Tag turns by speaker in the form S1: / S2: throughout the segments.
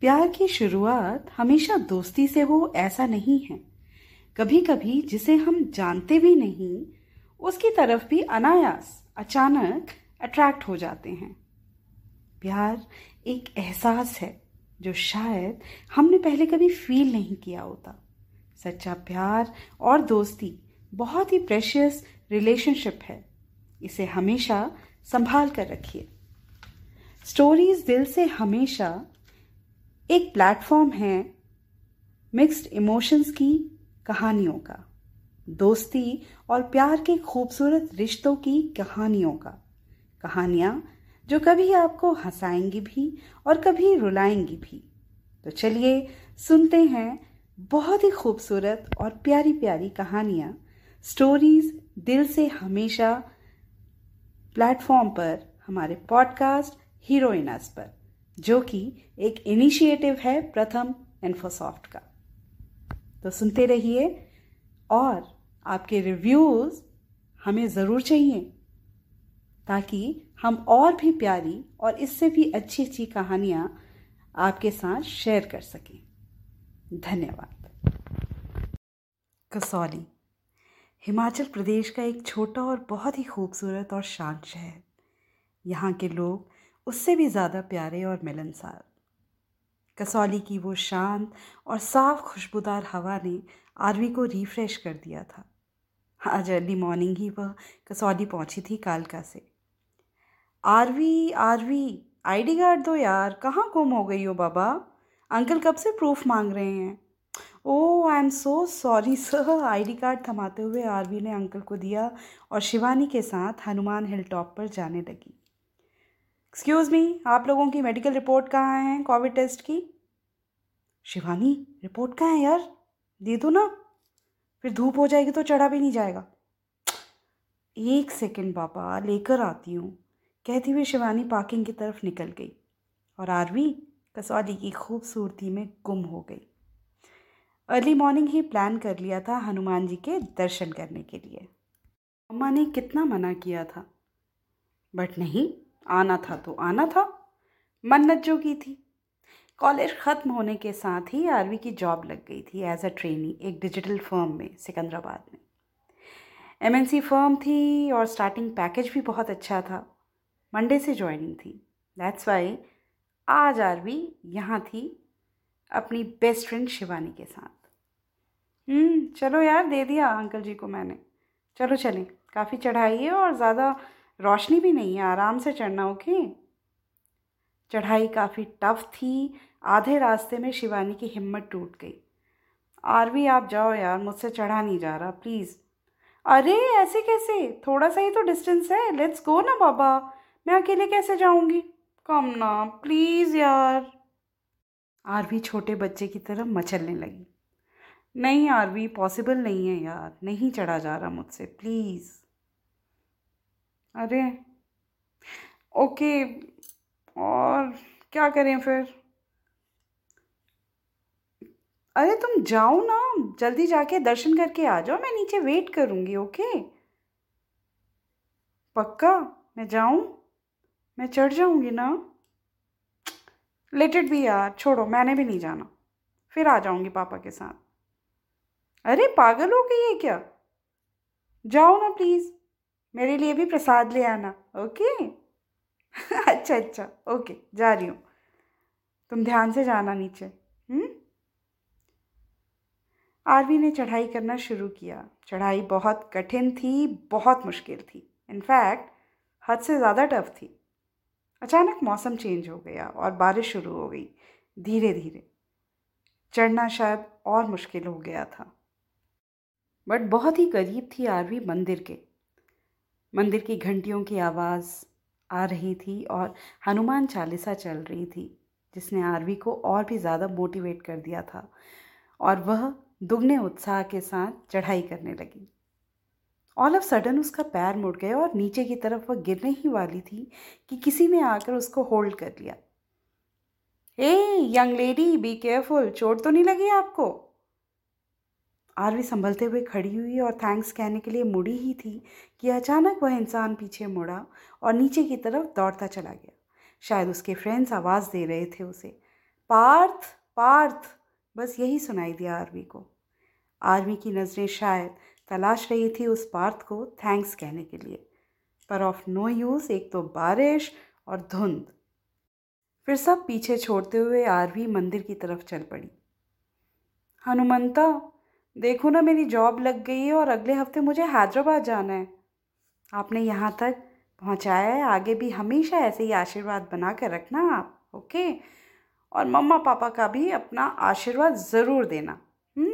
S1: प्यार की शुरुआत हमेशा दोस्ती से हो, ऐसा नहीं है। कभी कभी जिसे हम जानते भी नहीं, उसकी तरफ़ भी अनायास, अचानक अट्रैक्ट हो जाते हैं। प्यार एक एहसास है, जो शायद हमने पहले कभी फील नहीं किया होता। सच्चा प्यार और दोस्ती बहुत ही प्रेशियस रिलेशनशिप है। इसे हमेशा संभाल कर रखिए। स्टोरीज दिल से हमेशा एक प्लेटफॉर्म है मिक्स्ड इमोशंस की कहानियों का, दोस्ती और प्यार के खूबसूरत रिश्तों की कहानियों का। कहानियाँ जो कभी आपको हंसाएँगी भी और कभी रुलाएँगी भी। तो चलिए सुनते हैं बहुत ही खूबसूरत और प्यारी प्यारी कहानियाँ। स्टोरीज दिल से हमेशा प्लेटफॉर्म पर हमारे पॉडकास्ट हीरोइनस पर, जो कि एक इनिशिएटिव है प्रथम इन्फोसॉफ्ट का। तो सुनते रहिए और आपके रिव्यूज़ हमें ज़रूर चाहिए, ताकि हम और भी प्यारी और इससे भी अच्छी अच्छी कहानियाँ आपके साथ शेयर कर सकें। धन्यवाद। कसौली, हिमाचल प्रदेश का एक छोटा और बहुत ही खूबसूरत और शांत शहर। यहाँ के लोग उससे भी ज़्यादा प्यारे और मिलनसार। कसौली की वो शांत और साफ़ खुशबूदार हवा ने आरवी को रिफ्रेश कर दिया था। आज अर्ली मॉर्निंग ही वह कसौली पहुँची थी कालका से। आरवी आरवी आईडी कार्ड दो यार, कहाँ गुम हो गई हो बाबा? अंकल कब से प्रूफ मांग रहे हैं? ओ I am so sorry sir ID card थमाते हुए आरवी ने अंकल को दिया और शिवानी के साथ हनुमान हिल टॉप पर जाने लगी। एक्सक्यूज़ मी आप लोगों की मेडिकल रिपोर्ट कहाँ है? कोविड टेस्ट की? शिवानी रिपोर्ट कहाँ है यार? दे दो ना। फिर धूप हो जाएगी तो चढ़ा भी नहीं जाएगा। एक सेकंड पापा लेकर आती हूँ। कहती हुई शिवानी पार्किंग की तरफ़ निकल गई और आरवी कसौली की खूबसूरती में गुम हो गई। अर्ली मॉर्निंग ही प्लान कर लिया था हनुमान जी के दर्शन करने के लिए। अम्मा ने कितना मना किया था। बट नहीं आना था तो आना था। मन्नत जो की थी। कॉलेज ख़त्म होने के साथ ही आरवी की जॉब लग गई थी एज अ ट्रेनी एक डिजिटल फर्म में सिकंदराबाद में। एमएनसी फर्म थी और स्टार्टिंग पैकेज भी बहुत अच्छा था। मंडे से ज्वाइनिंग थी। दैट्स वाई आज आरवी यहाँ थी अपनी बेस्ट फ्रेंड शिवानी के साथ। हम्म, चलो यार दे दिया अंकल जी को मैंने। चलो चलें काफ़ी चढ़ाई है और ज़्यादा रोशनी भी नहीं है, आराम से चढ़ना ओके चढ़ाई काफ़ी टफ थी। आधे रास्ते में शिवानी की हिम्मत टूट गई। आरवी, आप जाओ यार, मुझसे चढ़ा नहीं जा रहा प्लीज़ अरे, ऐसे कैसे? थोड़ा सा ही तो डिस्टेंस है। लेट्स गो ना, बाबा। मैं अकेले कैसे जाऊँगी? कम ना प्लीज़ यार। आरवी छोटे बच्चे की तरह मचलने लगी। नहीं आरवी पॉसिबल नहीं है यार। नहीं चढ़ा जा रहा मुझसे प्लीज़ अरे, ओके, और क्या करें फिर? अरे, तुम जाओ ना, जल्दी जाके दर्शन करके आ जाओ, मैं नीचे वेट करूँगी, ओके? पक्का? मैं जाऊँ? मैं चढ़ जाऊँगी ना? लेटेड भी यार, छोड़ो, मैंने भी नहीं जाना। फिर आ जाऊँगी पापा के साथ। अरे, पागल हो गई है क्या? जाओ ना प्लीज़ मेरे लिए भी प्रसाद ले आना, ओके? अच्छा अच्छा ओके, जा रही हूँ। तुम ध्यान से जाना नीचे हम्म? आरवी ने चढ़ाई करना शुरू किया। चढ़ाई बहुत कठिन थी, बहुत मुश्किल थी। इनफैक्ट हद से ज़्यादा टफ थी। अचानक मौसम चेंज हो गया और बारिश शुरू हो गई धीरे धीरे चढ़ना शायद और मुश्किल हो गया था। बट बहुत ही करीब थी आरवी मंदिर के। मंदिर की घंटियों की आवाज़ आ रही थी और हनुमान चालीसा चल रही थी, जिसने आरवी को और भी ज़्यादा मोटिवेट कर दिया था और वह दुगने उत्साह के साथ चढ़ाई करने लगी। ऑल ऑफ़ सडन उसका पैर मुड़ गया और नीचे की तरफ़ वह गिरने ही वाली थी कि किसी ने आकर उसको होल्ड कर लिया। Hey young lady be careful चोट तो नहीं लगी आपको? आरवी संभलते हुए खड़ी हुई और थैंक्स कहने के लिए मुड़ी ही थी कि अचानक वह इंसान पीछे मुड़ा और नीचे की तरफ़ दौड़ता चला गया। शायद उसके फ्रेंड्स आवाज़ दे रहे थे उसे। पार्थ पार्थ, बस यही सुनाई दिया आरवी को। आर्मी की नज़रें शायद तलाश रही थी उस पार्थ को थैंक्स कहने के लिए। पर ऑफ़ नो यूज़ एक तो बारिश और धुंध। फिर सब पीछे छोड़ते हुए आरवी मंदिर की तरफ़ चल पड़ी। हनुमंता देखो ना मेरी जॉब लग गई है और अगले हफ़्ते मुझे हैदराबाद जाना है। आपने यहाँ तक पहुँचाया है आगे भी हमेशा ऐसे ही आशीर्वाद बना कर रखना आप ओके? और मम्मा पापा का भी अपना आशीर्वाद ज़रूर देना हुँ?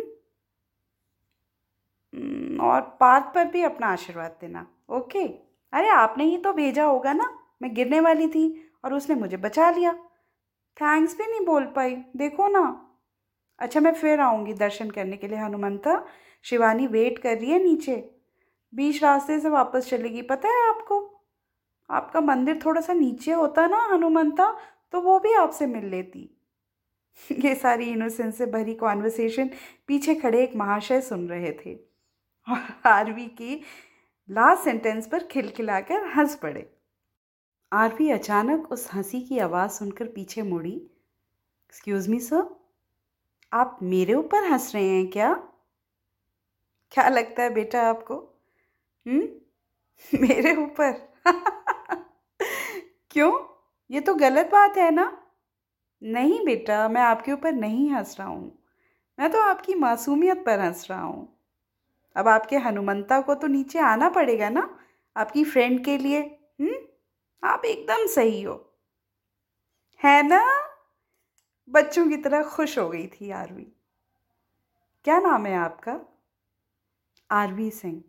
S1: हम्म, और पार्थ पर भी अपना आशीर्वाद देना ओके? अरे आपने ही तो भेजा होगा ना मैं गिरने वाली थी और उसने मुझे बचा लिया। थैंक्स भी नहीं बोल पाई देखो ना। अच्छा मैं फिर आऊँगी दर्शन करने के लिए, हनुमंता। शिवानी वेट कर रही है नीचे। बीच रास्ते से वापस चलेगी, पता है आपको? आपका मंदिर थोड़ा सा नीचे होता ना हनुमंता तो वो भी आपसे मिल लेती। ये सारी इनोसेंस से भरी कॉन्वर्सेशन पीछे खड़े एक महाशय सुन रहे थे। और आरवी की लास्ट सेंटेंस पर खिलखिलाकर हंस पड़े। आरवी अचानक उस हँसी की आवाज़ सुनकर पीछे मुड़ी। एक्सक्यूज़ मी सर आप मेरे ऊपर हंस रहे हैं क्या? क्या लगता है बेटा आपको? हम्म? मेरे ऊपर? क्यों? ये तो गलत बात है ना? नहीं बेटा, मैं आपके ऊपर नहीं हंस रहा हूँ। मैं तो आपकी मासूमियत पर हंस रहा हूँ। अब आपके हनुमंता को तो नीचे आना पड़ेगा ना, आपकी फ्रेंड के लिए। हम्म? आप एकदम सही हो। है ना? बच्चों की तरह खुश हो गई थी आरवी। क्या नाम है आपका? Aarvi Singh.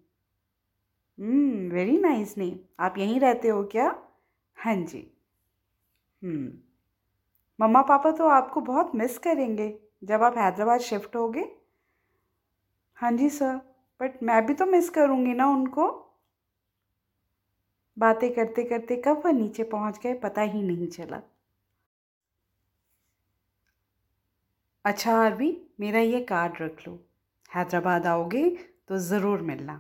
S1: Very nice name आप यहीं रहते हो क्या? हाँ जी। हम्म मम्मा पापा तो आपको बहुत मिस करेंगे जब आप हैदराबाद शिफ्ट होगे। हाँ जी सर बट मैं भी तो मिस करूँगी ना उनको। बातें करते करते कब वह नीचे पहुँच गए पता ही नहीं चला। अच्छा आरवी मेरा ये कार्ड रख लो। हैदराबाद आओगे तो ज़रूर मिलना।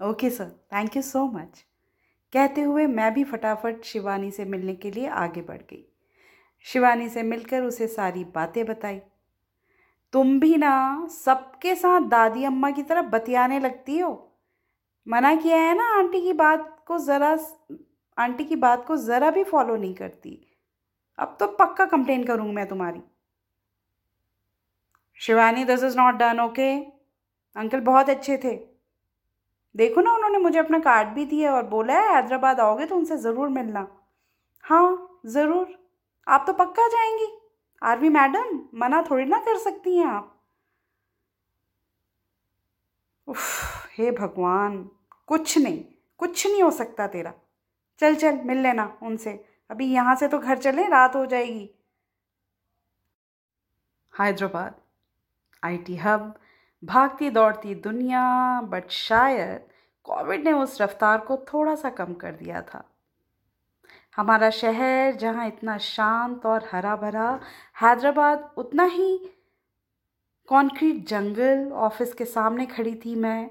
S1: Okay sir, thank you so much. कहते हुए मैं भी फटाफट शिवानी से मिलने के लिए आगे बढ़ गई। शिवानी से मिलकर उसे सारी बातें बताई। तुम भी ना सबके साथ दादी अम्मा की तरह बतियाने लगती हो। मना किया है ना आंटी की बात को ज़रा आंटी की बात को ज़रा भी फॉलो नहीं करती। अब तो पक्का कंप्लेन करूँगी मैं तुम्हारी। Shivani this is not done okay uncle बहुत अच्छे थे। देखो ना, उन्होंने मुझे अपना कार्ड भी दिया और बोला है हैदराबाद आओगे तो उनसे ज़रूर मिलना। हाँ ज़रूर। आप तो पक्का जाएँगी। आरवी मैडम, मना थोड़ी ना कर सकती हैं आप। उफ, हे भगवान, कुछ नहीं कुछ नहीं हो सकता तेरा। चल चल, मिल लेना उनसे। अभी यहाँ से तो घर चले, रात हो जाएगी। हैदराबाद, आईटी हब, भागती दौड़ती दुनिया बट शायद कोविड ने उस रफ्तार को थोड़ा सा कम कर दिया था। हमारा शहर, जहाँ इतना शांत और हरा भरा हैदराबाद उतना ही कंक्रीट जंगल ऑफ़िस के सामने खड़ी थी मैं।